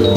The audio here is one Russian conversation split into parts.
Всем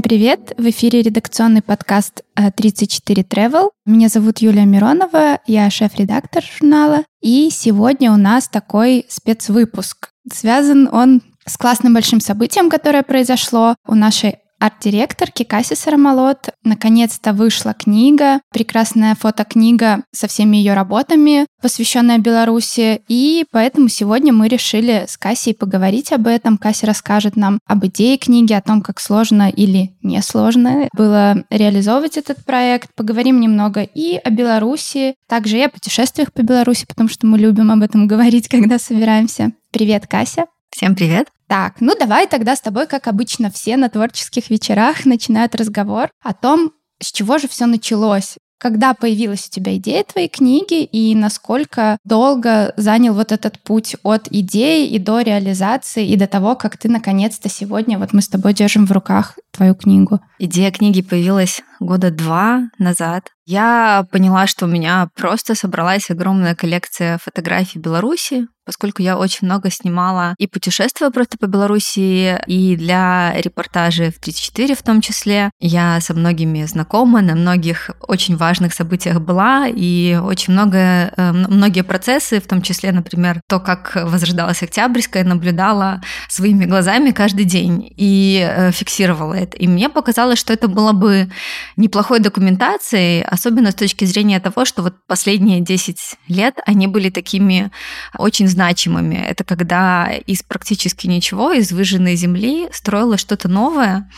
привет! В эфире редакционный подкаст 34 Travel. Меня зовут Юлия Миронова, я шеф-редактор журнала. И сегодня у нас такой спецвыпуск. Связан он с классным большим событием, которое произошло у нашей арт-директорки Касси Сарамолот. Наконец-то вышла книга, прекрасная фотокнига со всеми ее работами, посвященная Беларуси. И поэтому сегодня мы решили с Кассией поговорить об этом. Касси расскажет нам об идее книги, о том, как сложно или не сложно было реализовывать этот проект. Поговорим немного и о Беларуси, также и о путешествиях по Беларуси, потому что мы любим об этом говорить, когда собираемся. Привет, Кася. Всем привет. Так, ну давай тогда с тобой, как обычно, все на творческих вечерах начинают разговор о том, с чего же все началось. Когда появилась у тебя идея твоей книги и насколько долго занял вот этот путь от идеи и до реализации и до того, как ты наконец-то сегодня, вот мы с тобой держим в руках твою книгу? Идея книги появилась года два назад. Я поняла, что у меня просто собралась огромная коллекция фотографий Беларуси, поскольку я очень много снимала и путешествовала просто по Беларуси, и для репортажей в 34 в том числе. Я со многими знакома, на многих очень важных событиях была, и очень много, э, многие процессы, в том числе, например, то, как возрождалась Октябрьская, наблюдала своими глазами каждый день и э, фиксировала это. И мне показалось, что это было бы неплохой документацией, особенно с точки зрения того, что вот последние 10 лет они были такими очень значимыми. Это когда из практически ничего, из выжженной земли строилось что-то новое,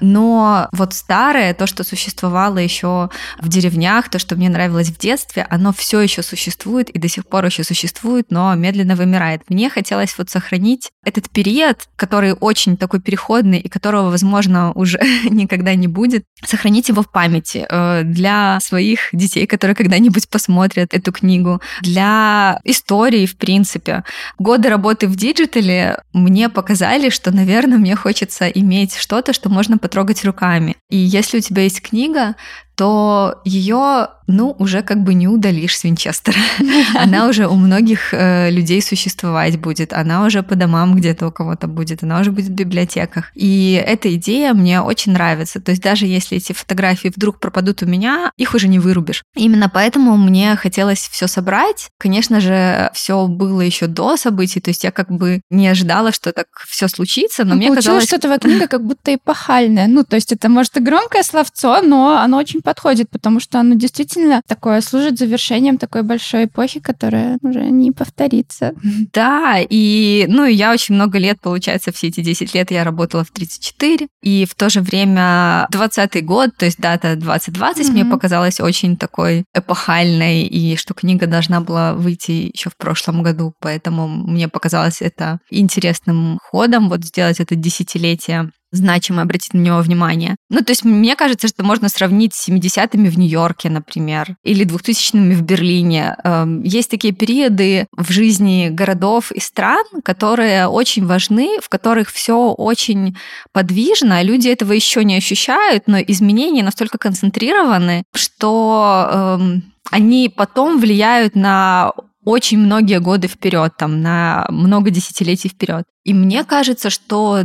но вот старое, то, что существовало еще в деревнях, то, что мне нравилось в детстве, оно все еще существует и до сих пор еще существует, но медленно вымирает. Мне хотелось вот сохранить этот период, который очень такой переходный и которого, возможно, уже никогда не будет, сохранить его в памяти э, для своих детей, которые когда-нибудь посмотрят эту книгу, для истории, в принципе. Годы работы в digital е мне показали, что, наверное, мне хочется иметь что-то, что можно потрогать руками. И если у тебя есть книга, то ее, ну, уже как бы не удалишь с винчестера. Она уже у многих э, людей существовать будет, она уже по домам где-то у кого-то будет, она уже будет в библиотеках. И эта идея мне очень нравится. То есть даже если эти фотографии вдруг пропадут у меня, их уже не вырубишь. Именно поэтому мне хотелось все собрать. Конечно же, все было еще до событий, то есть я как бы не ожидала, что так все случится, но ну, мне казалось... что твоя книга как будто эпохальная. Ну, то есть это, может, и громкое словцо, но оно очень подходит, потому что оно действительно такое служит завершением такой большой эпохи, которая уже не повторится. Да, и ну я очень много лет, получается, все эти 10 лет я работала в 34, и в то же время 20 год, то есть дата 2020 mm-hmm. мне показалась очень такой эпохальной, и что книга должна была выйти еще в прошлом году, поэтому мне показалось это интересным ходом вот сделать это десятилетие значимо обратить на него внимание. Ну, то есть мне кажется, что можно сравнить с 70-ми в Нью-Йорке, например, или 2000-ми в Берлине. Эм, есть такие периоды в жизни городов и стран, которые очень важны, в которых все очень подвижно, люди этого еще не ощущают, но изменения настолько концентрированы, что эм, они потом влияют на очень многие годы вперед, там, на много десятилетий вперед. И мне кажется, что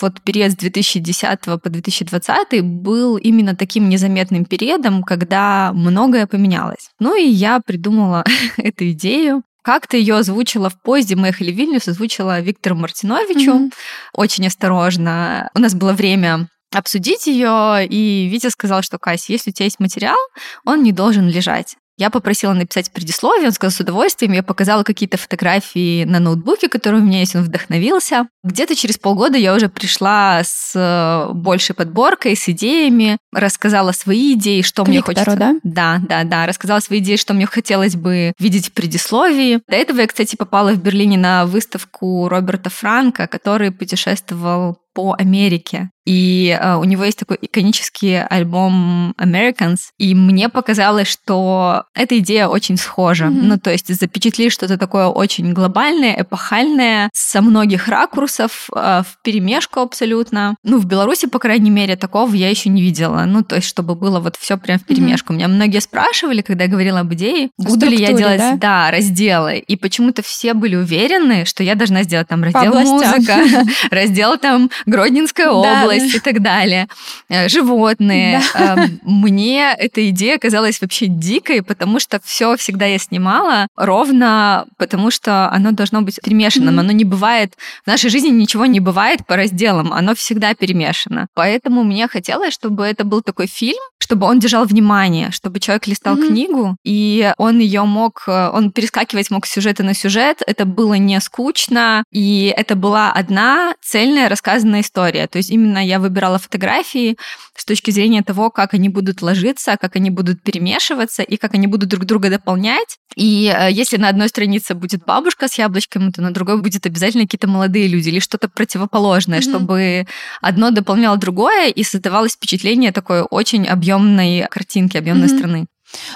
вот период с 2010 по 2020 был именно таким незаметным периодом, когда многое поменялось. Ну и я придумала эту идею. Как-то ее озвучила в поезде мы ехали в Вильнюс, озвучила Виктору Мартиновичу mm-hmm. очень осторожно. У нас было время обсудить ее, и Витя сказал, что Кась, если у тебя есть материал, он не должен лежать. Я попросила написать предисловие, он сказал с удовольствием. Я показала какие-то фотографии на ноутбуке, которые у меня есть, он вдохновился. Где-то через полгода я уже пришла с э, большей подборкой, с идеями, рассказала свои идеи, что К мне хочется. да? Да, да, да. Рассказала свои идеи, что мне хотелось бы видеть в предисловии. До этого я, кстати, попала в Берлине на выставку Роберта Франка, который путешествовал по Америке. И э, у него есть такой иконический альбом Americans, и мне показалось, что эта идея очень схожа. Mm-hmm. Ну, то есть запечатлить что-то такое очень глобальное, эпохальное, со многих ракурсов, э, в перемешку абсолютно. Ну, в Беларуси, по крайней мере, такого я еще не видела. Ну, то есть, чтобы было вот все прям в перемешку. Mm-hmm. Меня многие спрашивали, когда я говорила об идее, буду ли я делать, да? да, разделы. И почему-то все были уверены, что я должна сделать там раздел музыка, раздел там Гродненская область и так далее, э, животные. Эм, мне эта идея казалась вообще дикой, потому что все всегда я снимала ровно потому, что оно должно быть перемешанным. Оно не бывает, в нашей жизни ничего не бывает по разделам, оно всегда перемешано. Поэтому мне хотелось, чтобы это был такой фильм, чтобы он держал внимание, чтобы человек листал mm-hmm. книгу, и он ее мог, э, он перескакивать мог с сюжета на сюжет, это было не скучно, и это была одна цельная рассказанная история. То есть именно я выбирала фотографии с точки зрения того, как они будут ложиться, как они будут перемешиваться и как они будут друг друга дополнять. И э, если на одной странице будет бабушка с яблочками, то на другой будет обязательно какие-то молодые люди или что-то противоположное, mm-hmm. чтобы одно дополняло другое и создавалось впечатление такой очень объемной картинки, объемной mm-hmm. страны.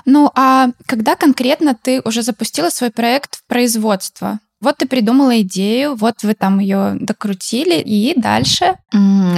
Ну а когда конкретно ты уже запустила свой проект в производство? Вот ты придумала идею, вот вы там ее докрутили, и дальше?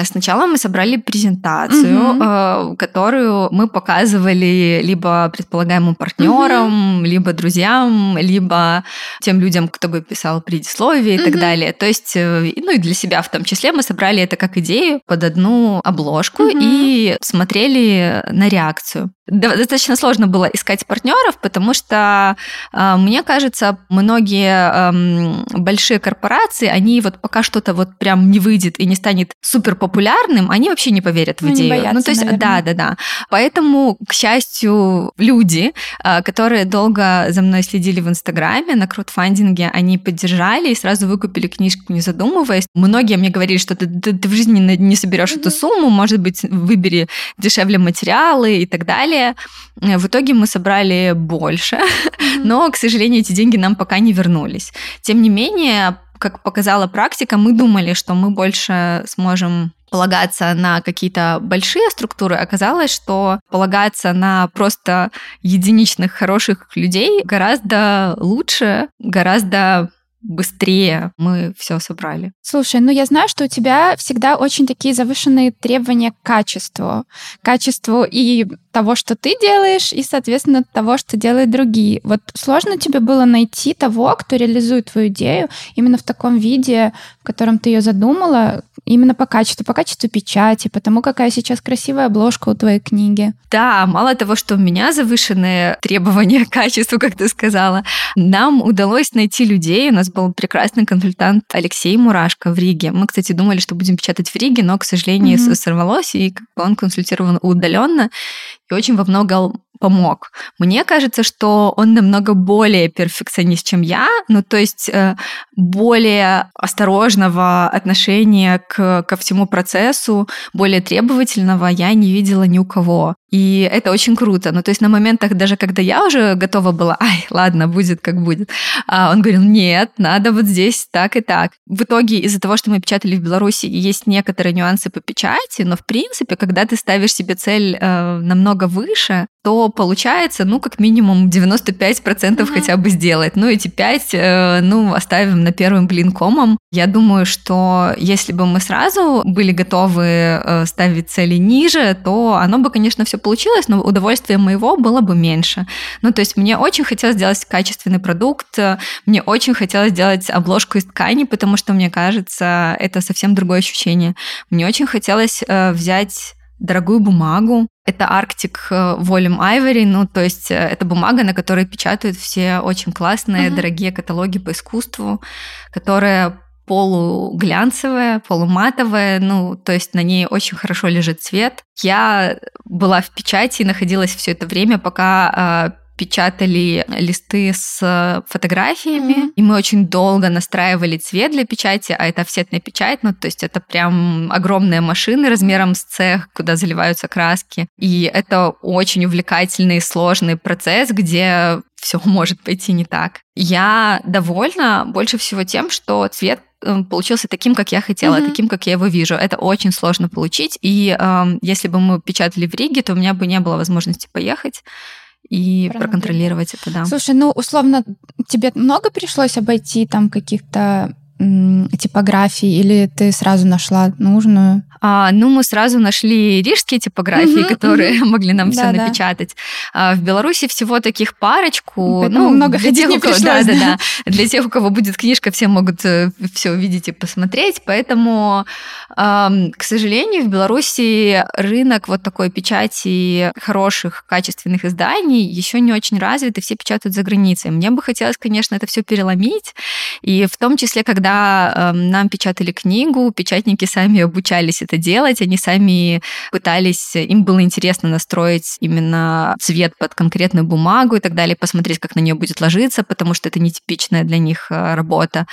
Сначала мы собрали презентацию, угу. которую мы показывали либо предполагаемым партнерам, угу. либо друзьям, либо тем людям, кто бы писал предисловие угу. и так далее. То есть, э, ну и для себя в том числе мы собрали это как идею под одну обложку угу. и смотрели на реакцию. Достаточно сложно было искать партнеров, потому что, э, мне кажется, многие эм, большие корпорации, они вот пока что-то вот прям не выйдет и не станет супер популярным, они вообще не поверят в ну, идею. Боятся, ну, то есть, наверное. да, да, да. Поэтому, к счастью, люди, э, которые долго за мной следили в Инстаграме на краудфандинге, они поддержали и сразу выкупили книжку, не задумываясь. Многие мне говорили, что ты, ты, ты в жизни не соберешь mm-hmm. эту сумму, может быть, выбери дешевле материалы и так далее в итоге мы собрали больше, но, к сожалению, эти деньги нам пока не вернулись. Тем не менее, как показала практика, мы думали, что мы больше сможем полагаться на какие-то большие структуры, оказалось, что полагаться на просто единичных хороших людей гораздо лучше, гораздо быстрее мы все собрали. Слушай, ну я знаю, что у тебя всегда очень такие завышенные требования к качеству. Качеству и того, что ты делаешь, и, соответственно, того, что делают другие. Вот сложно тебе было найти того, кто реализует твою идею именно в таком виде, в котором ты ее задумала, именно по качеству, по качеству печати, потому какая сейчас красивая обложка у твоей книги. Да, мало того, что у меня завышенные требования к качеству, как ты сказала, нам удалось найти людей. У нас был прекрасный консультант Алексей Мурашко в Риге. Мы, кстати, думали, что будем печатать в Риге, но, к сожалению, mm-hmm. сорвалось, и он консультирован удаленно и очень во многом помог. Мне кажется, что он намного более перфекционист, чем я, ну то есть э, более осторожного отношения к, ко всему процессу, более требовательного я не видела ни у кого. И это очень круто. Ну, то есть на моментах, даже когда я уже готова была, ай, ладно, будет как будет, а он говорил, нет, надо вот здесь так и так. В итоге из-за того, что мы печатали в Беларуси, есть некоторые нюансы по печати, но в принципе, когда ты ставишь себе цель э, намного выше, то получается, ну, как минимум 95% mm-hmm. хотя бы сделать. Ну, эти 5, э, ну, оставим на первым блин комом. Я думаю, что если бы мы сразу были готовы э, ставить цели ниже, то оно бы, конечно, все получилось, но удовольствие моего было бы меньше. Ну, то есть мне очень хотелось сделать качественный продукт, мне очень хотелось сделать обложку из ткани, потому что, мне кажется, это совсем другое ощущение. Мне очень хотелось э, взять дорогую бумагу. Это Arctic Volume Ivory, ну, то есть э, это бумага, на которой печатают все очень классные, uh-huh. дорогие каталоги по искусству, которая полуглянцевая, полуматовая, ну, то есть на ней очень хорошо лежит цвет. Я была в печати и находилась все это время, пока а, печатали листы с фотографиями, mm-hmm. и мы очень долго настраивали цвет для печати, а это офсетная печать, ну, то есть это прям огромные машины размером с цех, куда заливаются краски. И это очень увлекательный, сложный процесс, где все может пойти не так. Я довольна больше всего тем, что цвет получился таким, как я хотела, mm-hmm. таким, как я его вижу. Это очень сложно получить. И э, если бы мы печатали в Риге, то у меня бы не было возможности поехать и проконтролировать это, да. Слушай, ну, условно, тебе много пришлось обойти там каких-то типографий, или ты сразу нашла нужную? А, ну, мы сразу нашли рижские типографии, угу, которые угу. могли нам да, все да. напечатать. А, в Беларуси всего таких парочку. Поэтому ну, много не кого, пришлось. Да, да, да. Для тех, у кого будет книжка, все могут э, все увидеть и посмотреть. Поэтому, к сожалению, в Беларуси рынок вот такой печати хороших, качественных изданий еще не очень развит, и все печатают за границей. Мне бы хотелось, конечно, это все переломить. И в том числе, когда нам печатали книгу, печатники сами обучались это делать, они сами пытались, им было интересно настроить именно цвет под конкретную бумагу и так далее, посмотреть, как на нее будет ложиться, потому что это нетипичная для них э, работа.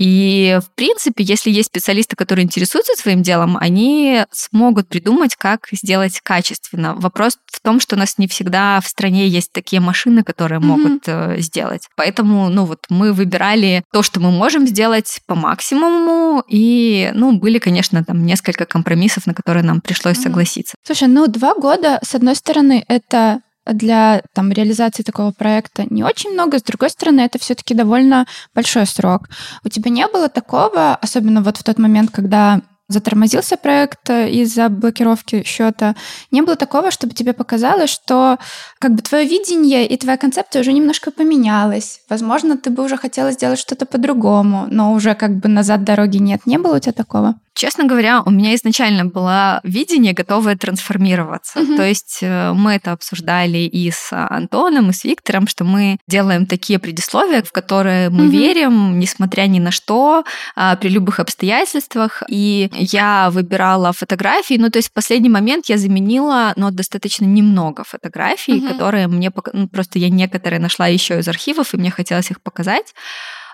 И, в принципе, если есть специалисты, которые интересуются своим делом, они смогут придумать, как сделать качественно. Вопрос в том, что у нас не всегда в стране есть такие машины, которые mm-hmm. могут э, сделать. Поэтому, ну вот, мы выбирали то, что мы можем сделать по максимуму, и, ну, были, конечно, там несколько компромиссов, на которые нам пришлось mm-hmm. согласиться. Слушай, ну, два года, с одной стороны, это для там, реализации такого проекта не очень много, с другой стороны, это все-таки довольно большой срок. У тебя не было такого, особенно вот в тот момент, когда затормозился проект э, из-за блокировки счета, не было такого, чтобы тебе показалось, что как бы твое видение и твоя концепция уже немножко поменялась. Возможно, ты бы уже хотела сделать что-то по-другому, но уже как бы назад дороги нет. Не было у тебя такого? Честно говоря, у меня изначально было видение, готовое трансформироваться. Mm-hmm. То есть э, мы это обсуждали и с Антоном, и с Виктором, что мы делаем такие предисловия, в которые мы mm-hmm. верим, несмотря ни на что, а, при любых обстоятельствах. И я выбирала фотографии, ну то есть в последний момент я заменила, но достаточно немного фотографий, mm-hmm. которые мне ну, просто я некоторые нашла еще из архивов, и мне хотелось их показать.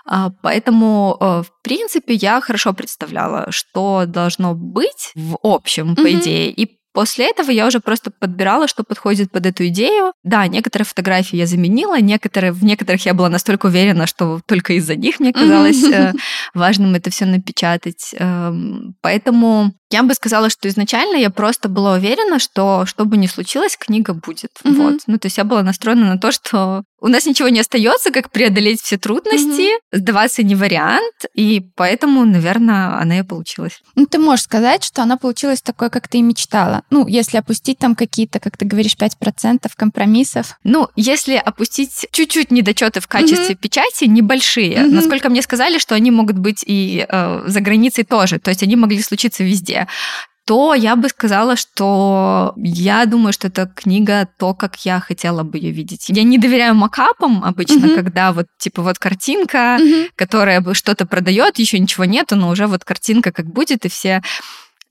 А, поэтому, э, в принципе, я хорошо представляла, что должно быть в общем, mm-hmm. по идее, и После этого я уже просто подбирала, что подходит под эту идею. Да, некоторые фотографии я заменила, некоторые, в некоторых я была настолько уверена, что только из-за них мне казалось mm-hmm. важным это все напечатать. Эм, поэтому я бы сказала, что изначально я просто была уверена, что что бы ни случилось, книга будет. Mm-hmm. Вот. Ну, то есть я была настроена на то, что у нас ничего не остается, как преодолеть все трудности, mm-hmm. сдаваться не вариант, и поэтому, наверное, она и получилась. Ну, ты можешь сказать, что она получилась такой, как ты и мечтала. Ну, если опустить там какие-то, как ты говоришь, 5% компромиссов. Ну, если опустить чуть-чуть недочеты в качестве mm-hmm. печати, небольшие. Mm-hmm. Насколько мне сказали, что они могут быть и э, за границей тоже. То есть они могли случиться везде то я бы сказала, что я думаю, что эта книга то, как я хотела бы ее видеть. Я не доверяю макапам обычно, mm-hmm. когда вот типа вот картинка, mm-hmm. которая что-то продает, еще ничего нету, но уже вот картинка как будет и все.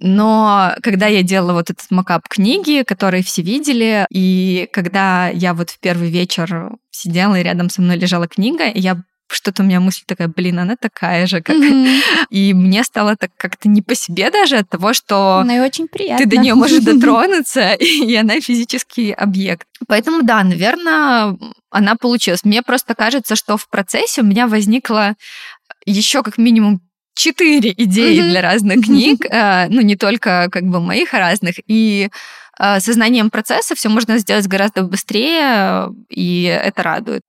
Но когда я делала вот этот макап книги, который все видели, и когда я вот в первый вечер сидела, и рядом со мной лежала книга, я что-то у меня мысль такая, блин, она такая же, как... Mm-hmm. И мне стало так как-то не по себе даже от того, что... Она и очень приятно. Ты до нее можешь дотронуться, и она физический объект. Поэтому, да, наверное, она получилась. Мне просто кажется, что в процессе у меня возникло еще как минимум четыре идеи mm-hmm. для разных книг, mm-hmm. ну не только как бы моих, а разных, и э, сознанием процесса все можно сделать гораздо быстрее, и это радует.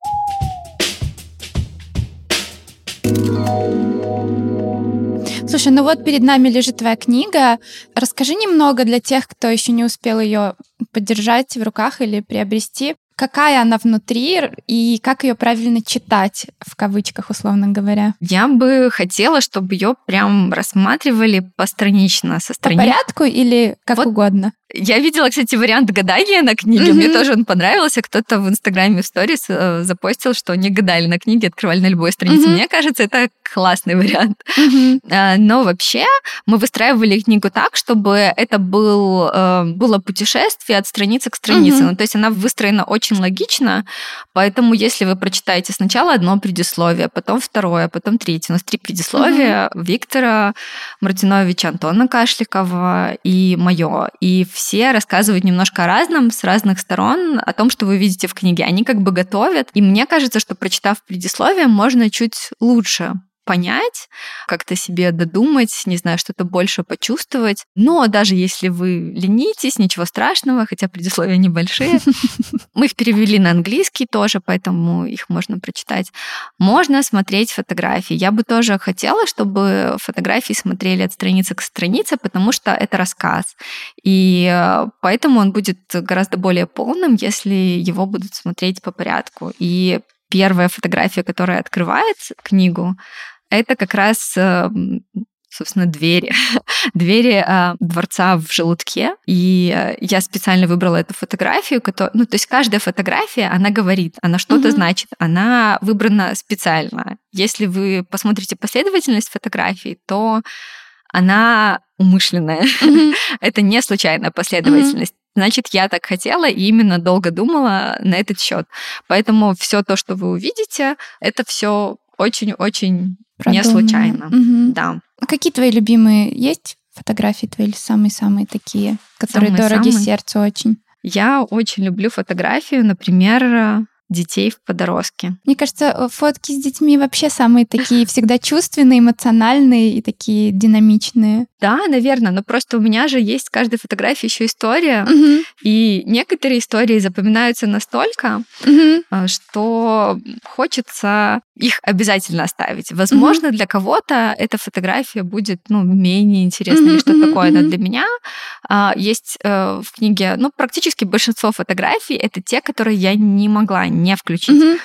Слушай, ну вот перед нами лежит твоя книга. Расскажи немного для тех, кто еще не успел ее поддержать в руках или приобрести какая она внутри и как ее правильно читать, в кавычках, условно говоря? Я бы хотела, чтобы ее прям рассматривали постранично, со страниц. По порядку или как вот угодно? Я видела, кстати, вариант гадания на книге. Mm-hmm. Мне тоже он понравился. Кто-то в Инстаграме в сторис э, запостил, что они гадали на книге, открывали на любой странице. Mm-hmm. Мне кажется, это классный вариант. Mm-hmm. Но вообще мы выстраивали книгу так, чтобы это был, э, было путешествие от страницы к странице. Mm-hmm. Ну, то есть она выстроена очень логично, поэтому если вы прочитаете сначала одно предисловие, потом второе, потом третье, у нас три предисловия mm-hmm. Виктора Мартиновича, Антона Кашликова и мое. И все рассказывают немножко о разном, с разных сторон, о том, что вы видите в книге. Они как бы готовят. И мне кажется, что прочитав предисловие, можно чуть лучше понять, как-то себе додумать, не знаю, что-то больше почувствовать. Но даже если вы ленитесь, ничего страшного, хотя предисловия небольшие. Мы их перевели на английский тоже, поэтому их можно прочитать. Можно смотреть фотографии. Я бы тоже хотела, чтобы фотографии смотрели от страницы к странице, потому что это рассказ. И э, поэтому он будет гораздо более полным, если его будут смотреть по порядку. И первая фотография, которая открывает книгу, это как раз эм, собственно, двери. двери э, дворца в желудке. И э, я специально выбрала эту фотографию, которая, ну, то есть каждая фотография, она говорит, она что-то mm-hmm. значит, она выбрана специально. Если вы посмотрите последовательность фотографий, то она умышленная. Mm-hmm. Это не случайная последовательность. Mm-hmm. Значит, я так хотела и именно долго думала на этот счет. Поэтому все то, что вы увидите, это все очень-очень не случайно. Угу. Да. А какие твои любимые есть фотографии твои или самые-самые такие, которые самые, дороги самые? сердцу очень? Я очень люблю фотографию, например, детей в подростке. Мне кажется, э, фотки с детьми вообще самые такие всегда чувственные, эмоциональные и такие динамичные. Да, наверное, но просто у меня же есть в каждой фотографии еще история, и некоторые истории запоминаются настолько, что хочется их обязательно оставить. Возможно, для кого-то эта фотография будет ну, менее интересной или что-то такое, но для меня а, есть э, в книге ну, практически большинство фотографий это те, которые я не могла не включить. Mm-hmm.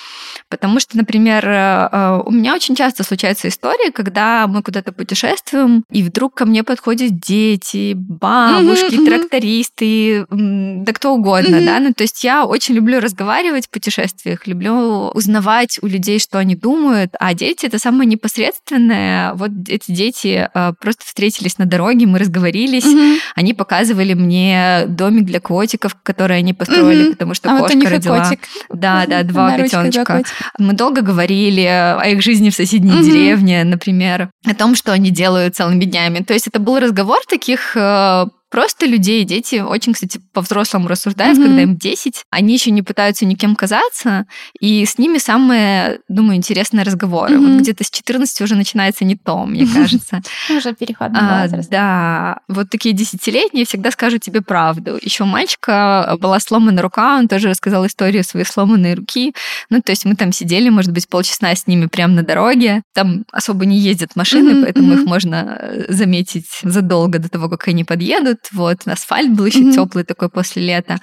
Потому что, например, э, э, у меня очень часто случаются истории, когда мы куда-то путешествуем, и вдруг ко мне подходят дети, бабушки, mm-hmm. трактористы, да кто угодно, mm-hmm. да. Ну, то есть я очень люблю разговаривать в путешествиях, люблю узнавать у людей, что они думают, а дети это самое непосредственное. Вот эти дети э, просто встретились на дороге, мы разговорились, mm-hmm. они показывали мне домик для котиков, который они построили, mm-hmm. потому что а кошка вот родила. Котик. Да, да, два котеночка. Мы долго говорили о их жизни в соседней деревне, например, о том, что они делают целыми днями. То есть это был разговор таких э, просто людей, дети очень, кстати, по-взрослому рассуждают, mm-hmm. когда им 10, они еще не пытаются никем казаться, и с ними самые, думаю, интересные разговоры. Mm-hmm. Вот где-то с 14 уже начинается не то, мне кажется. Уже переходный а, возраст. Да, вот такие десятилетние всегда скажут тебе правду. Еще у мальчика была сломана рука, он тоже рассказал историю своей сломанной руки. Ну, то есть мы там сидели, может быть, полчаса с ними прямо на дороге. Там особо не ездят машины, поэтому их можно э, заметить задолго до того, как они подъедут вот асфальт был еще mm-hmm. теплый такой после лета.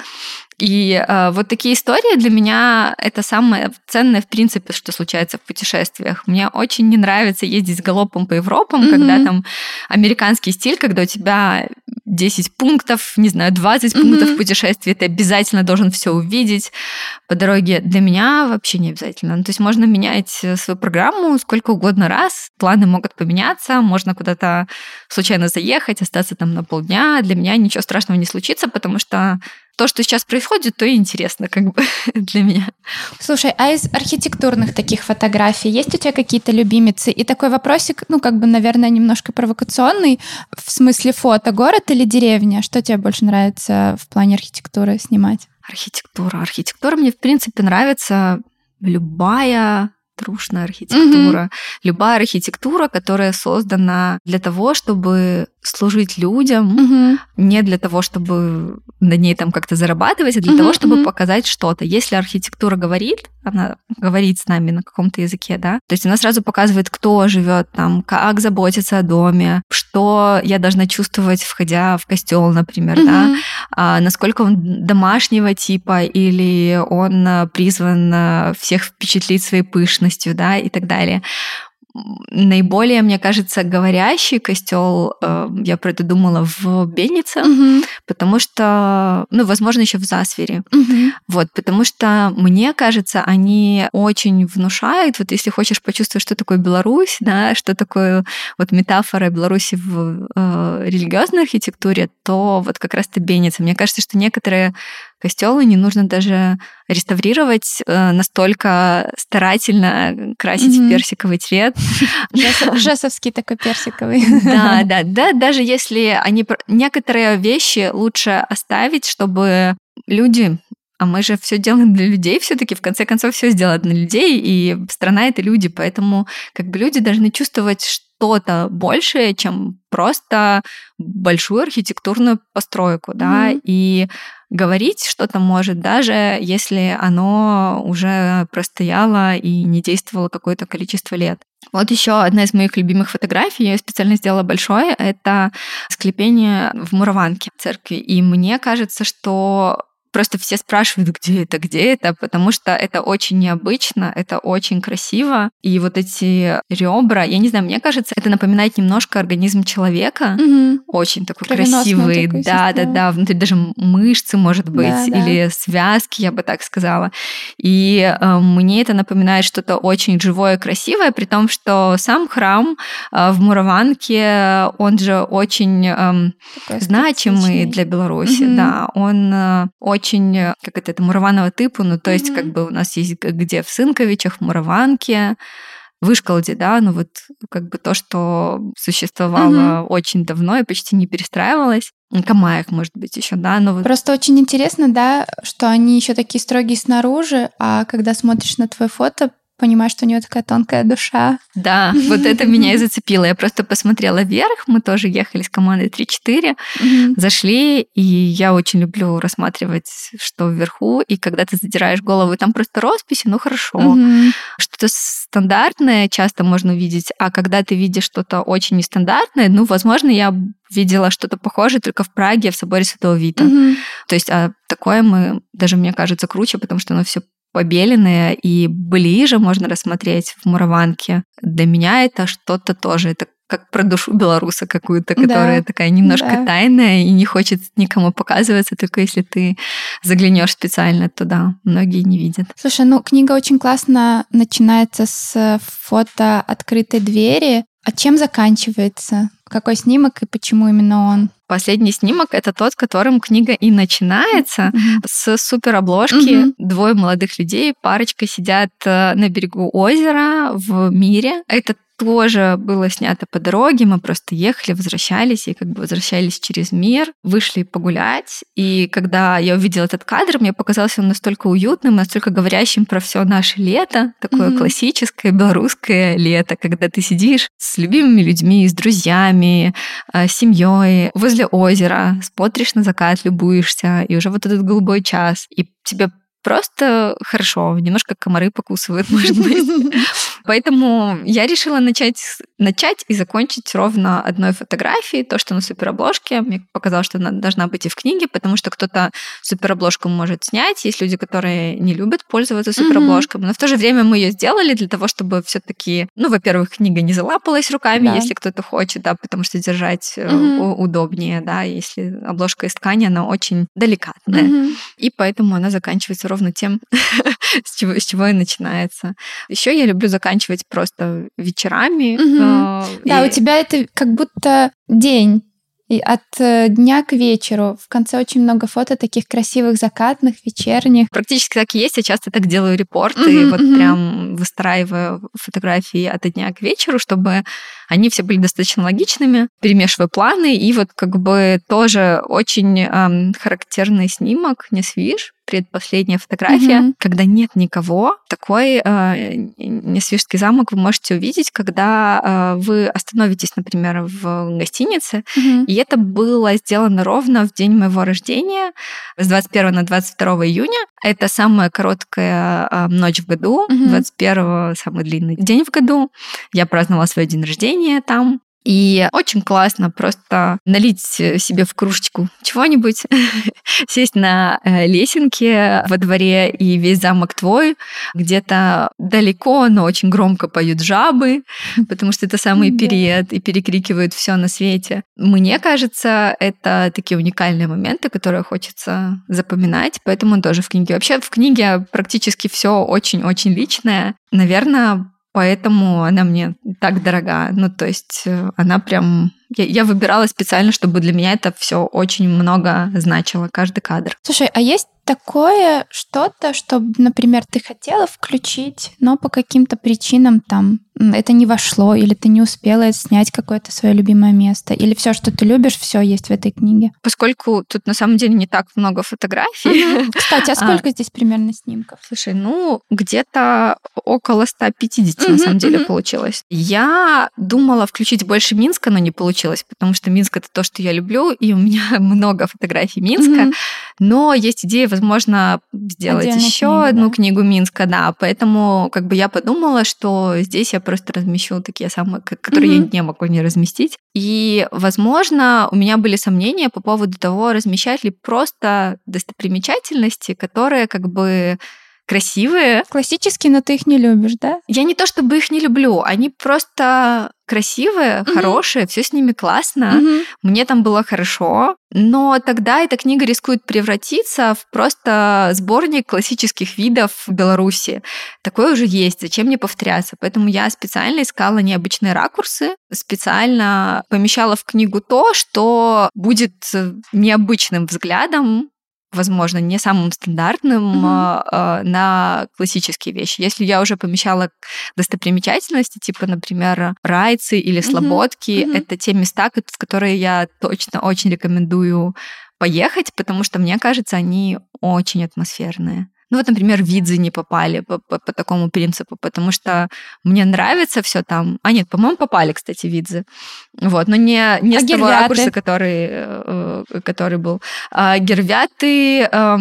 И э, вот такие истории для меня это самое ценное, в принципе, что случается в путешествиях. Мне очень не нравится ездить с галопом по Европам, mm-hmm. когда там американский стиль, когда у тебя 10 пунктов, не знаю, 20 mm-hmm. пунктов путешествия, ты обязательно должен все увидеть по дороге. Для меня вообще не обязательно. Ну, то есть можно менять свою программу сколько угодно раз, планы могут поменяться, можно куда-то случайно заехать, остаться там на полдня. Для меня ничего страшного не случится, потому что то, что сейчас происходит, то и интересно как бы для меня. Слушай, а из архитектурных таких фотографий есть у тебя какие-то любимицы? И такой вопросик, ну, как бы, наверное, немножко провокационный, в смысле фото, город или деревня? Что тебе больше нравится в плане архитектуры снимать? Архитектура. Архитектура мне, в принципе, нравится любая трушная архитектура. Mm-hmm. Любая архитектура, которая создана для того, чтобы служить людям, mm-hmm. не для того, чтобы на ней там как-то зарабатывать, а для mm-hmm. того, чтобы mm-hmm. показать что-то. Если архитектура говорит, она говорит с нами на каком-то языке, да, то есть она сразу показывает, кто живет там, как заботиться о доме, что я должна чувствовать, входя в костел, например, mm-hmm. да, а, насколько он домашнего типа или он призван всех впечатлить своей пышностью, да, и так далее наиболее, мне кажется, говорящий костел, э, я про это думала в Бельнице, угу. потому что, ну, возможно, еще в Засвере. Угу. Вот, потому что, мне кажется, они очень внушают, вот если хочешь почувствовать, что такое Беларусь, да, что такое вот метафора Беларуси в э, религиозной архитектуре, то вот как раз-то Бельница. Мне кажется, что некоторые костелы не нужно даже реставрировать э, настолько старательно красить mm-hmm. в персиковый цвет. Жесовский такой персиковый. Да, да, да. Даже если они некоторые вещи лучше оставить, чтобы люди а мы же все делаем для людей все-таки, в конце концов, все сделано для людей, и страна это люди, поэтому как бы люди должны чувствовать что-то большее, чем просто большую архитектурную постройку, да, mm-hmm. и говорить что-то может, даже если оно уже простояло и не действовало какое-то количество лет. Вот еще одна из моих любимых фотографий, я специально сделала большое, это склепение в Мураванке церкви. И мне кажется, что просто все спрашивают, где это, где это, потому что это очень необычно, это очень красиво. И вот эти ребра, я не знаю, мне кажется, это напоминает немножко организм человека. Угу. Очень такой красивый. Такой да, да, да. Внутри даже мышцы, может быть, да, или да. связки, я бы так сказала. И э, мне это напоминает что-то очень живое красивое, при том, что сам храм э, в Мураванке, он же очень э, значимый для Беларуси. Угу. Да, он э, очень очень, э, как это, это мураванового типа, ну, то есть, mm-hmm. как бы у нас есть где в Сынковичах, в Мураванке, Вышколде, да, ну вот как бы то, что существовало угу. очень давно и почти не перестраивалось. Камаях, может быть, еще, да. Но вот... Просто очень интересно, да, что они еще такие строгие снаружи, а когда смотришь на твое фото, понимаешь, что у нее такая тонкая душа. Да, вот это меня и зацепило. Я просто посмотрела вверх, мы тоже ехали с командой 3-4, зашли, и я очень люблю рассматривать, что вверху, и когда ты задираешь голову, там просто росписи, ну хорошо. Что-то стандартное часто можно увидеть, а когда ты видишь что-то очень нестандартное, ну, возможно, я видела что-то похожее только в Праге, в соборе Святого Вита. То есть а такое мы, даже мне кажется, круче, потому что оно все побеленные и ближе можно рассмотреть в Мураванке. Для меня это что-то тоже, это как про душу белоруса какую-то, которая да, такая немножко да. тайная и не хочет никому показываться, только если ты заглянешь специально туда. Многие не видят. Слушай, ну книга очень классно начинается с фото открытой двери. А чем заканчивается? Какой снимок и почему именно он? Последний снимок это тот, которым книга и начинается mm-hmm. с супер обложки. Mm-hmm. Двое молодых людей, парочка сидят э, на берегу озера в мире. Это тоже было снято по дороге, мы просто ехали, возвращались, и как бы возвращались через мир, вышли погулять, и когда я увидела этот кадр, мне показался он настолько уютным, настолько говорящим про все наше лето, такое mm-hmm. классическое белорусское лето, когда ты сидишь с любимыми людьми, с друзьями, э, с семьей возле озера, смотришь на закат, любуешься, и уже вот этот голубой час, и тебе просто хорошо, немножко комары покусывают, может быть. Поэтому я решила начать, начать и закончить ровно одной фотографией. То, что на суперобложке. Мне показалось, что она должна быть и в книге, потому что кто-то суперобложку может снять. Есть люди, которые не любят пользоваться суперобложками. Но в то же время мы ее сделали для того, чтобы все-таки, ну, во-первых, книга не залапалась руками, да. если кто-то хочет, да, потому что держать угу. удобнее, да, если обложка из ткани, она очень деликатная. Угу. И поэтому она заканчивается ровно тем, с чего и начинается. Еще я люблю заканчивать просто вечерами. Угу. Э, да, и... у тебя это как будто день. И от э, дня к вечеру. В конце очень много фото таких красивых закатных, вечерних. Практически так и есть. Я часто так делаю репорты, mm-hmm, вот mm-hmm. прям выстраиваю фотографии от дня к вечеру, чтобы они все были достаточно логичными, перемешивая планы. И вот как бы тоже очень эм, характерный снимок, не свиж, предпоследняя фотография, mm-hmm. когда нет никого. Такой э, Несвижский замок вы можете увидеть, когда э, вы остановитесь, например, в гостинице. Mm-hmm. И это было сделано ровно в день моего рождения, с 21 на 22 июня. Это самая короткая э, ночь в году, mm-hmm. 21 самый длинный день в году. Я праздновала свой день рождения там. И очень классно просто налить себе в кружечку чего-нибудь, сесть на э, лесенке во дворе, и весь замок твой. Где-то далеко, но очень громко поют жабы, потому что это самый период, и перекрикивают все на свете. Мне кажется, это такие уникальные моменты, которые хочется запоминать, поэтому тоже в книге. Вообще в книге практически все очень-очень личное. Наверное, поэтому она мне так дорога. Ну, то есть э, она прям... Я, я выбирала специально, чтобы для меня это все очень много значило, каждый кадр. Слушай, а есть такое что-то, что, например, ты хотела включить, но по каким-то причинам там это не вошло, или ты не успела снять какое-то свое любимое место, или все, что ты любишь, все есть в этой книге? Поскольку тут на самом деле не так много фотографий. Кстати, а сколько здесь примерно снимков? Слушай, ну, где-то около 150 на самом деле получилось. Я думала включить больше Минска, но не получилось, потому что Минск это то, что я люблю, и у меня много фотографий Минска. Но есть идея, возможно, сделать еще одну книгу Минска, да. Поэтому как бы я подумала, что здесь я просто размещу такие самые, которые я не могу не разместить. И, возможно, у меня были сомнения по поводу того, размещать ли просто достопримечательности, которые как бы красивые. Классические, но ты их не любишь, да? Я не то чтобы их не люблю, они просто красивые, угу. хорошие, все с ними классно. Угу. Мне там было хорошо. Но тогда эта книга рискует превратиться в просто сборник классических видов Беларуси. Такое уже есть, зачем мне повторяться? Поэтому я специально искала необычные ракурсы, специально помещала в книгу то, что будет необычным взглядом возможно, не самым стандартным mm-hmm. на классические вещи. Если я уже помещала достопримечательности, типа, например, райцы или слободки, mm-hmm. это те места, в которые я точно очень рекомендую поехать, потому что, мне кажется, они очень атмосферные. Ну вот, например, видзы не попали по, по, по такому принципу, потому что мне нравится все там. А нет, по-моему, попали, кстати, видзы. Вот, но не, не а с гервяты? того ракурса, который, э, который был. А, гервяты, э,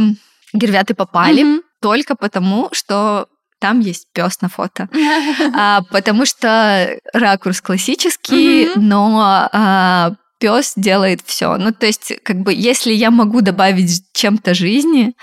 гервяты попали угу. только потому, что там есть пес на фото. а, потому что ракурс классический, но а, пес делает все. Ну, то есть, как бы, если я могу добавить чем-то жизни,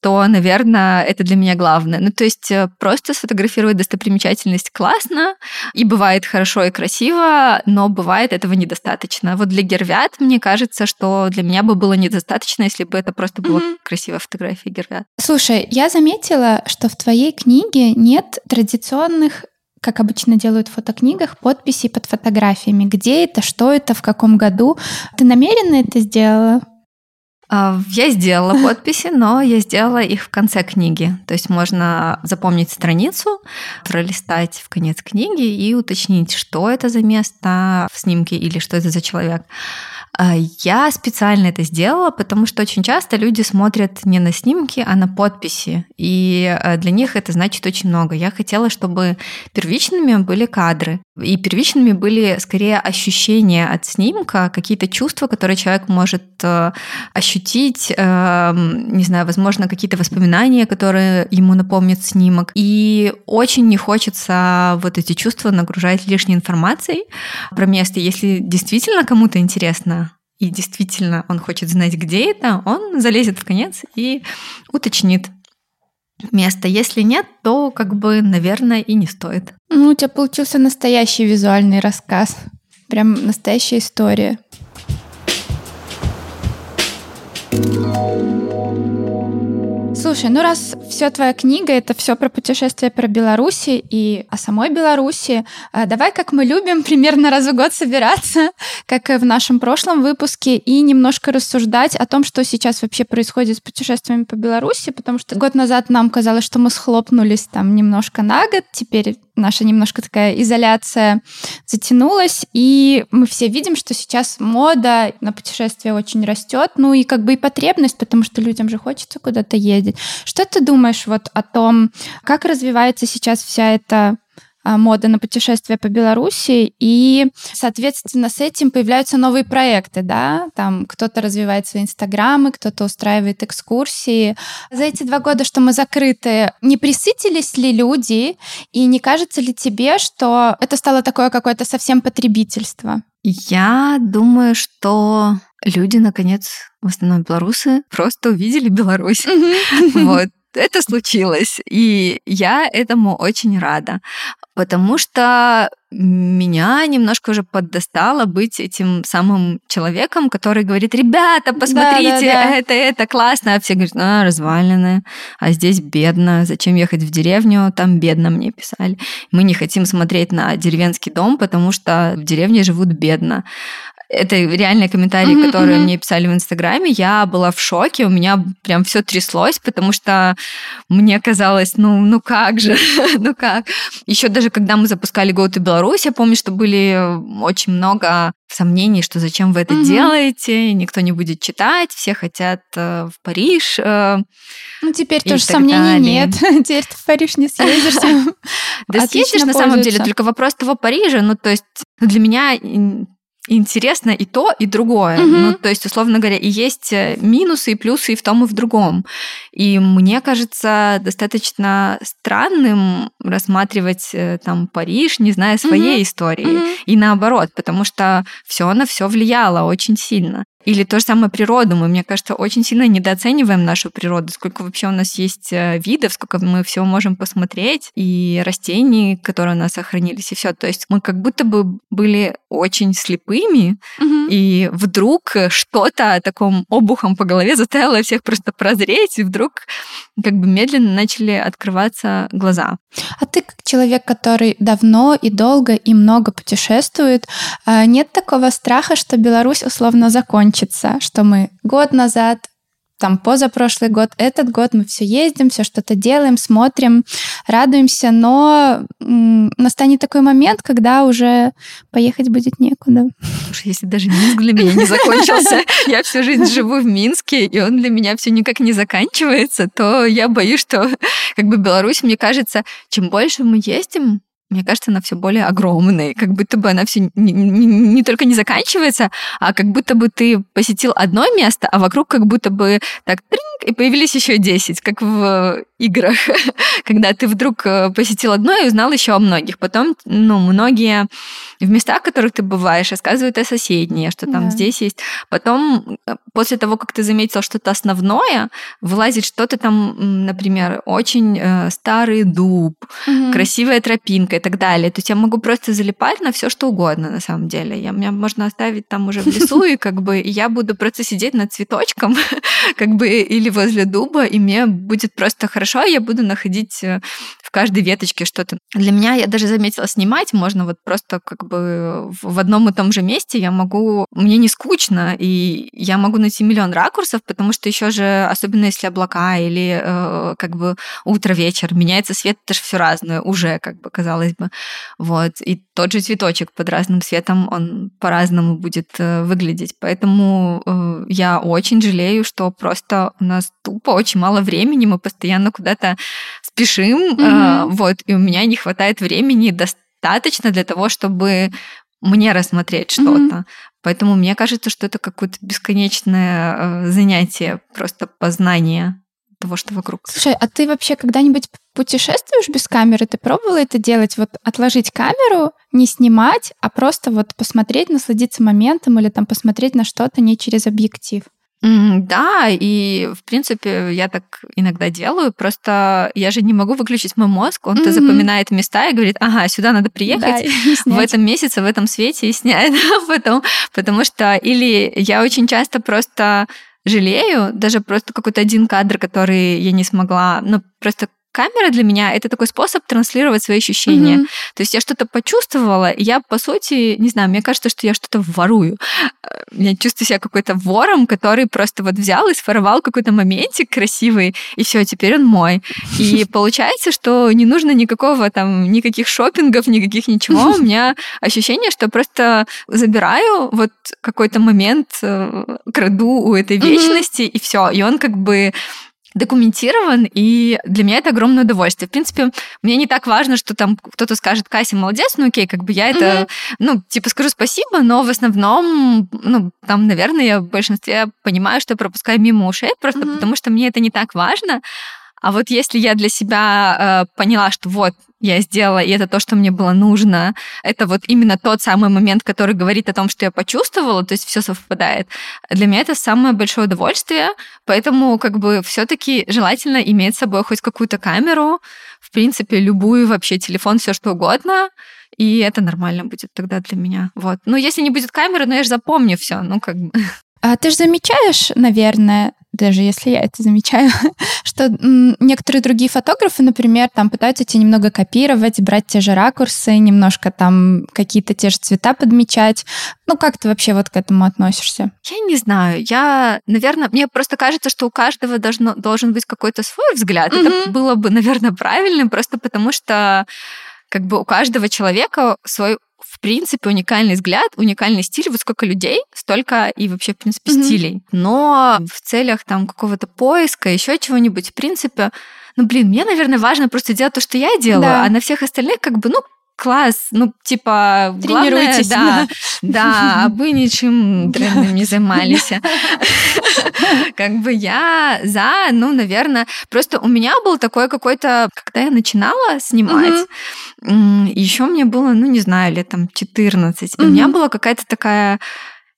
то, наверное, это для меня главное. Ну, то есть, э, просто сфотографировать достопримечательность классно, и бывает хорошо и красиво, но бывает этого недостаточно. Вот для Гервят, мне кажется, что для меня бы было недостаточно, если бы это просто была mm-hmm. красивая фотография Гервят. Слушай, я заметила, что в твоей книге нет традиционных как обычно делают в фотокнигах, подписи под фотографиями. Где это, что это, в каком году. Ты намеренно это сделала? А, я сделала подписи, но я сделала их в конце книги. То есть можно запомнить страницу, пролистать в конец книги и уточнить, что это за место в снимке или что это за человек. А, я специально это сделала, потому что очень часто люди смотрят не на снимки, а на подписи. И а, для них это значит очень много. Я хотела, чтобы первичными были кадры. И первичными были скорее ощущения от снимка, какие-то чувства, которые человек может э, ощутить, э, не знаю, возможно, какие-то воспоминания, которые ему напомнят снимок. И очень не хочется вот эти чувства нагружать лишней информацией про место. Если действительно кому-то интересно, и действительно он хочет знать, где это, он залезет в конец и уточнит, место. Если нет, то как бы, наверное, и не стоит. Ну, у тебя получился настоящий визуальный рассказ. Прям настоящая история. Слушай, ну раз все твоя книга это все про путешествия про Беларуси и о самой Беларуси, а, давай, как мы любим, примерно раз в год собираться, как и в нашем прошлом выпуске, и немножко рассуждать о том, что сейчас вообще происходит с путешествиями по Беларуси, потому что год назад нам казалось, что мы схлопнулись там немножко на год, теперь наша немножко такая изоляция затянулась, и мы все видим, что сейчас мода на путешествия очень растет, ну и как бы и потребность, потому что людям же хочется куда-то ездить. Что ты думаешь вот о том, как развивается сейчас вся эта а, мода на путешествия по Беларуси, и, соответственно, с этим появляются новые проекты, да, там кто-то развивает свои инстаграмы, кто-то устраивает экскурсии. За эти два года, что мы закрыты, не присытились ли люди, и не кажется ли тебе, что это стало такое какое-то совсем потребительство? Я думаю, что люди, наконец, в основном белорусы, просто увидели Беларусь. Вот это случилось, и я этому очень рада, потому что меня немножко уже поддостало быть этим самым человеком, который говорит, ребята, посмотрите, да, да, да. это, это классно, а все говорят, а, развалины, а здесь бедно, зачем ехать в деревню, там бедно мне писали. Мы не хотим смотреть на деревенский дом, потому что в деревне живут бедно. Это реальные комментарии, mm-hmm, которые mm-hmm. мне писали в Инстаграме, я была в шоке, у меня прям все тряслось, потому что мне казалось, ну, ну как же, ну как. Еще даже когда мы запускали Go to Беларусь, я помню, что были очень много сомнений, что зачем вы это mm-hmm. делаете, никто не будет читать, все хотят э, в Париж. Э, ну, теперь тоже сомнений далее. нет. Теперь ты в Париж не съездишь. Да съездишь на самом деле, только вопрос того Парижа, ну, то есть для меня интересно и то, и другое. Угу. Ну, то есть, условно говоря, и есть э, минусы и плюсы и в том, и в другом. И мне кажется достаточно странным рассматривать э, там Париж, не зная своей угу. истории. Угу. И наоборот, потому что все на все влияло очень сильно. Или то же самое природу. Мы, мне кажется, очень сильно недооцениваем нашу природу. Сколько вообще у нас есть э, видов, сколько мы всего можем посмотреть, и растений, которые у нас сохранились, и все. То есть мы как будто бы были очень слепыми, угу. и вдруг что-то таком обухом по голове заставило всех просто прозреть, и вдруг как бы медленно начали открываться глаза. А ты как человек, который давно и долго и много путешествует, а нет такого страха, что Беларусь условно закончится? Закончится, что мы год назад там позапрошлый год, этот год мы все ездим, все что-то делаем, смотрим, радуемся, но настанет такой момент, когда уже поехать будет некуда. Слушай, если даже Минск для меня не закончился, я всю жизнь живу в Минске, и он для меня все никак не заканчивается, то я боюсь, что как бы Беларусь, мне кажется, чем больше мы ездим, мне кажется, она все более огромная, как будто бы она все не, не, не только не заканчивается, а как будто бы ты посетил одно место, а вокруг как будто бы так тринг, и появились еще 10, как в играх, когда ты вдруг э, посетил одно и узнал еще о многих. Потом, ну, многие в местах, в которых ты бываешь, рассказывают о соседние, что там да. здесь есть. Потом, э, после того, как ты заметил что-то основное, вылазит что-то там, например, очень э, старый дуб, угу. красивая тропинка так далее. То есть я могу просто залипать на все, что угодно на самом деле. Я, меня можно оставить там уже в лесу, и как бы я буду просто сидеть над цветочком, как бы, или возле дуба, и мне будет просто хорошо, я буду находить э, в каждой веточке что-то. Для меня, я даже заметила, снимать можно вот просто как бы в одном и том же месте я могу... Мне не скучно, и я могу найти миллион ракурсов, потому что еще же, особенно если облака или э, как бы утро-вечер, меняется свет, это же все разное уже, как бы казалось бы. Вот. И тот же цветочек под разным светом, он по-разному будет э, выглядеть. Поэтому э, я очень жалею, что просто у нас тупо очень мало времени, мы постоянно куда-то спешим, mm-hmm. вот, и у меня не хватает времени достаточно для того, чтобы мне рассмотреть что-то. Mm-hmm. Поэтому мне кажется, что это какое-то бесконечное занятие, просто познание того, что вокруг. Слушай, а ты вообще когда-нибудь путешествуешь без камеры? Ты пробовала это делать? Вот отложить камеру, не снимать, а просто вот посмотреть, насладиться моментом или там посмотреть на что-то не через объектив? Да, и в принципе я так иногда делаю, просто я же не могу выключить мой мозг, он-то mm-hmm. запоминает места и говорит, ага, сюда надо приехать да, в этом месяце, в этом свете и снять, потом, потому что или я очень часто просто жалею, даже просто какой-то один кадр, который я не смогла, ну просто камера для меня это такой способ транслировать свои ощущения. Mm-hmm. То есть я что-то почувствовала, и я, по сути, не знаю, мне кажется, что я что-то ворую. Э, я чувствую себя какой-то вором, который просто вот взял и сформовал какой-то моментик красивый, и все, теперь он мой. И получается, что не нужно никакого там, никаких шопингов, никаких ничего. У меня ощущение, что просто забираю вот какой-то момент, э, краду у этой вечности, mm-hmm. и все. И он как бы документирован, и для меня это огромное удовольствие. В принципе, мне не так важно, что там кто-то скажет, Кася, молодец, ну окей, как бы я это, mm-hmm. ну, типа, скажу спасибо, но в основном, ну, там, наверное, я в большинстве понимаю, что пропускаю мимо ушей, просто mm-hmm. потому что мне это не так важно. А вот если я для себя э, поняла, что вот я сделала, и это то, что мне было нужно, это вот именно тот самый момент, который говорит о том, что я почувствовала, то есть все совпадает. Для меня это самое большое удовольствие, поэтому как бы все-таки желательно иметь с собой хоть какую-то камеру, в принципе, любую вообще телефон, все что угодно, и это нормально будет тогда для меня. Вот. Ну, если не будет камеры, ну я же запомню все, ну как бы. А ты же замечаешь, наверное, даже если я это замечаю, что некоторые другие фотографы, например, там пытаются тебя немного копировать, брать те же ракурсы, немножко там какие-то те же цвета подмечать. Ну, как ты вообще вот к этому относишься? Я не знаю. Я, наверное, мне просто кажется, что у каждого должно, должен быть какой-то свой взгляд. Mm-hmm. Это было бы, наверное, правильным, просто потому что как бы у каждого человека свой в принципе, уникальный взгляд, уникальный стиль. Вот сколько людей, столько и вообще, в принципе, mm-hmm. стилей. Но в целях там какого-то поиска, еще чего-нибудь, в принципе, ну, блин, мне, наверное, важно просто делать то, что я делаю, да. а на всех остальных как бы, ну, класс, ну, типа, Тренируйтесь. Главное, да, да, а вы ничем дрянным не занимались. Как бы я за, ну, наверное, просто у меня был такой какой-то, когда я начинала снимать, еще мне было, ну, не знаю, лет там 14, у меня была какая-то такая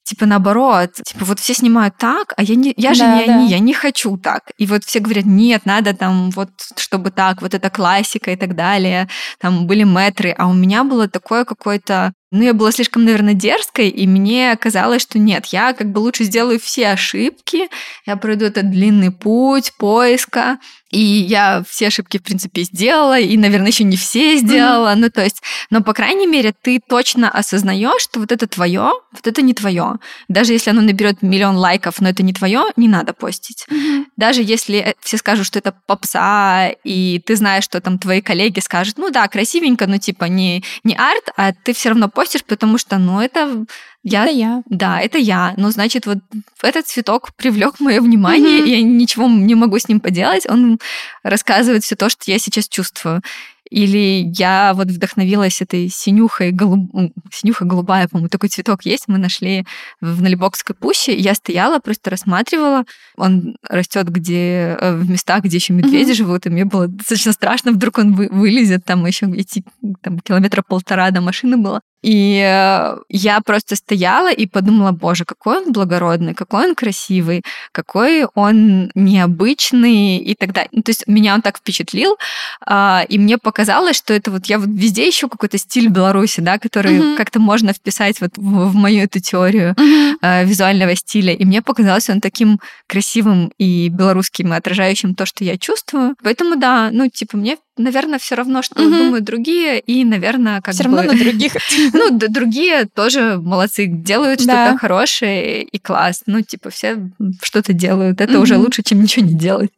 типа наоборот, типа вот все снимают так, а я не, я же да, не да. они, я не хочу так. И вот все говорят, нет, надо там вот, чтобы так, вот это классика и так далее. Там были метры, а у меня было такое какое-то ну, я была слишком, наверное, дерзкой, и мне казалось, что нет, я как бы лучше сделаю все ошибки, я пройду этот длинный путь поиска, и я все ошибки, в принципе, сделала, и, наверное, еще не все сделала. Mm-hmm. Ну, то есть, но, по крайней мере, ты точно осознаешь, что вот это твое, вот это не твое. Даже если оно наберет миллион лайков, но это не твое, не надо постить. Mm-hmm. Даже если все скажут, что это попса, и ты знаешь, что там твои коллеги скажут, ну да, красивенько, но типа не, не арт, а ты все равно постишь постишь, потому что, ну, это я, это я. Да, это я. Ну, значит, вот этот цветок привлек мое внимание, mm-hmm. я ничего не могу с ним поделать. Он рассказывает все то, что я сейчас чувствую. Или я вот вдохновилась этой синюхой, голуб... синюха голубая, по-моему, такой цветок есть, мы нашли в Налибокской пуще. Я стояла, просто рассматривала. Он растет где э, в местах, где еще медведи mm-hmm. живут, и мне было достаточно страшно, вдруг он вы... вылезет, там еще идти там, километра полтора до машины было. И э, я просто стояла и подумала, боже, какой он благородный, какой он красивый, какой он необычный и так далее. Ну, то есть меня он так впечатлил, а, и мне показалось, что это вот я вот везде ищу какой-то стиль Беларуси, да, который uh-huh. как-то можно вписать вот в, в мою эту теорию uh-huh. визуального стиля. И мне показалось он таким красивым и белорусским, и отражающим то, что я чувствую. Поэтому да, ну типа мне наверное, все равно, что угу. думают другие, и, наверное, как все бы... равно на других. Ну, другие тоже молодцы, делают что-то хорошее и класс. Ну, типа, все что-то делают. Это уже лучше, чем ничего не делать.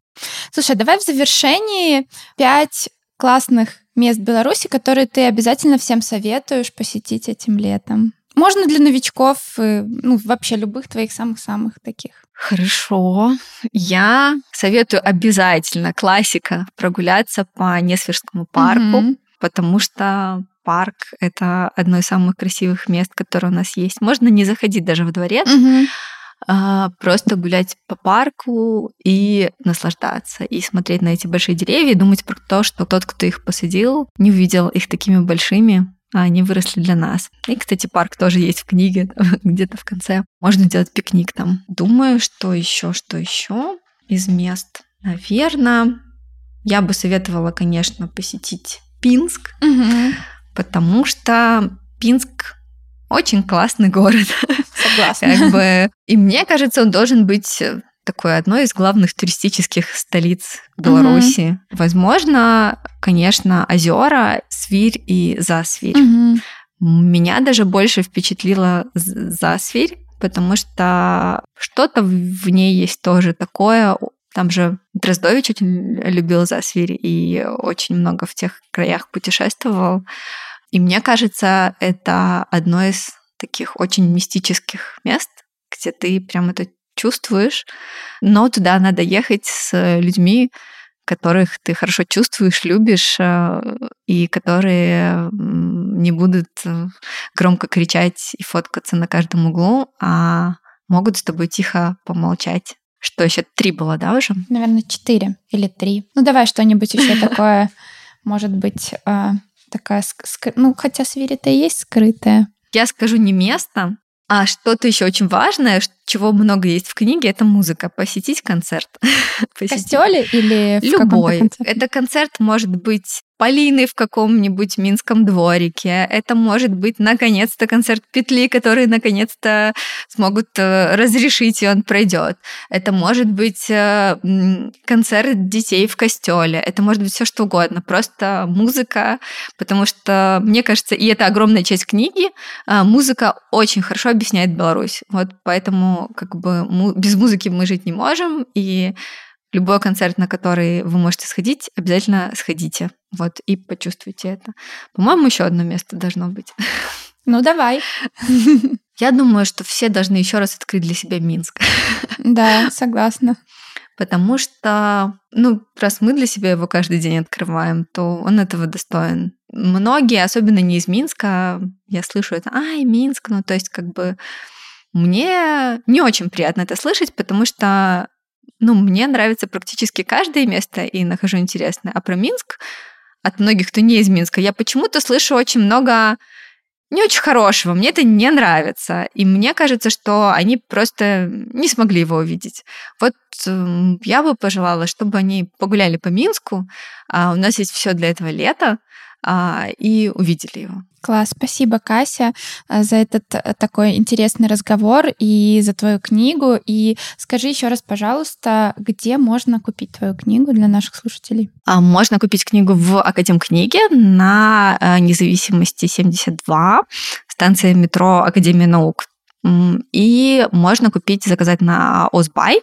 Слушай, давай в завершении пять классных мест Беларуси, которые ты обязательно всем советуешь посетить этим летом. Можно для новичков, ну, вообще любых твоих самых-самых таких. Хорошо. Я советую обязательно классика прогуляться по Несвежскому парку, mm-hmm. потому что парк — это одно из самых красивых мест, которые у нас есть. Можно не заходить даже в дворец, mm-hmm. А, просто гулять по парку и наслаждаться, и смотреть на эти большие деревья, и думать про то, что тот, кто их посадил, не увидел их такими большими, а они выросли для нас. И, кстати, парк тоже есть в книге, где-то в конце. Можно делать пикник там. Думаю, что еще, что еще из мест. Наверное, я бы советовала, конечно, посетить Пинск, угу. потому что Пинск очень классный город. Согласна. как бы, и мне кажется, он должен быть такое одно из главных туристических столиц Беларуси. Mm-hmm. Возможно, конечно, озера, Свирь и Засвирь. Mm-hmm. Меня даже больше впечатлила Засвирь, потому что что-то в ней есть тоже такое. Там же Дроздович очень любил Засвирь и очень много в тех краях путешествовал. И мне кажется, это одно из таких очень мистических мест, где ты прям это чувствуешь, но туда надо ехать с людьми, которых ты хорошо чувствуешь, любишь, э, и которые не будут э, громко кричать и фоткаться на каждом углу, а могут с тобой тихо помолчать. Что еще три было, да, уже? Наверное, четыре или три. Ну, давай что-нибудь еще такое, может быть, такая, ну, хотя свири-то и есть скрытая. Я скажу не место, а что-то еще очень важное, чего много есть в книге, это музыка. Посетить концерт. В костеле или в Любой. Это концерт может быть Полины в каком-нибудь минском дворике. Это может быть, наконец-то, концерт петли, который наконец-то смогут э, разрешить, и он пройдет. Это может быть э, концерт детей в костеле. Это может быть все что угодно. Просто музыка, потому что, мне кажется, и это огромная часть книги, э, музыка очень хорошо объясняет Беларусь. Вот поэтому как бы без музыки мы жить не можем, и любой концерт, на который вы можете сходить, обязательно сходите. Вот, и почувствуйте это. По-моему, еще одно место должно быть. Ну, давай. Я думаю, что все должны еще раз открыть для себя Минск. Да, согласна. Потому что, ну, раз мы для себя его каждый день открываем, то он этого достоин. Многие, особенно не из Минска, я слышу это, ай, Минск, ну, то есть как бы мне не очень приятно это слышать, потому что ну, мне нравится практически каждое место и нахожу интересное. А про Минск от многих, кто не из Минска, я почему-то слышу очень много не очень хорошего. Мне это не нравится. И мне кажется, что они просто не смогли его увидеть. Вот эм, я бы пожелала, чтобы они погуляли по Минску. А у нас есть все для этого лета и увидели его. Класс, спасибо, Кася, э, за этот э, такой интересный разговор и за твою книгу. И скажи еще раз, пожалуйста, где можно купить твою книгу для наших слушателей? А, можно купить книгу в Академ книге на э, независимости 72, станция метро Академия наук. И можно купить, заказать на Озбай,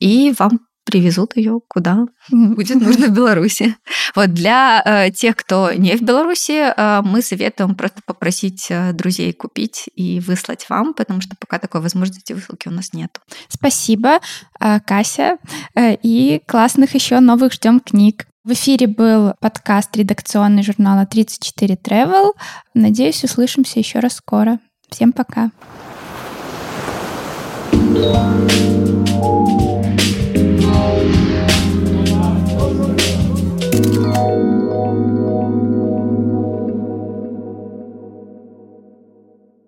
и вам привезут ее куда будет нужно в Беларуси. Вот для э, тех, кто не в Беларуси, э, мы советуем просто попросить э, друзей купить и выслать вам, потому что пока такой возможности высылки у нас нет. Спасибо, э, Кася, э, и классных еще новых ждем книг. В эфире был подкаст редакционный журнала 34 Travel. Надеюсь, услышимся еще раз скоро. Всем пока. thank you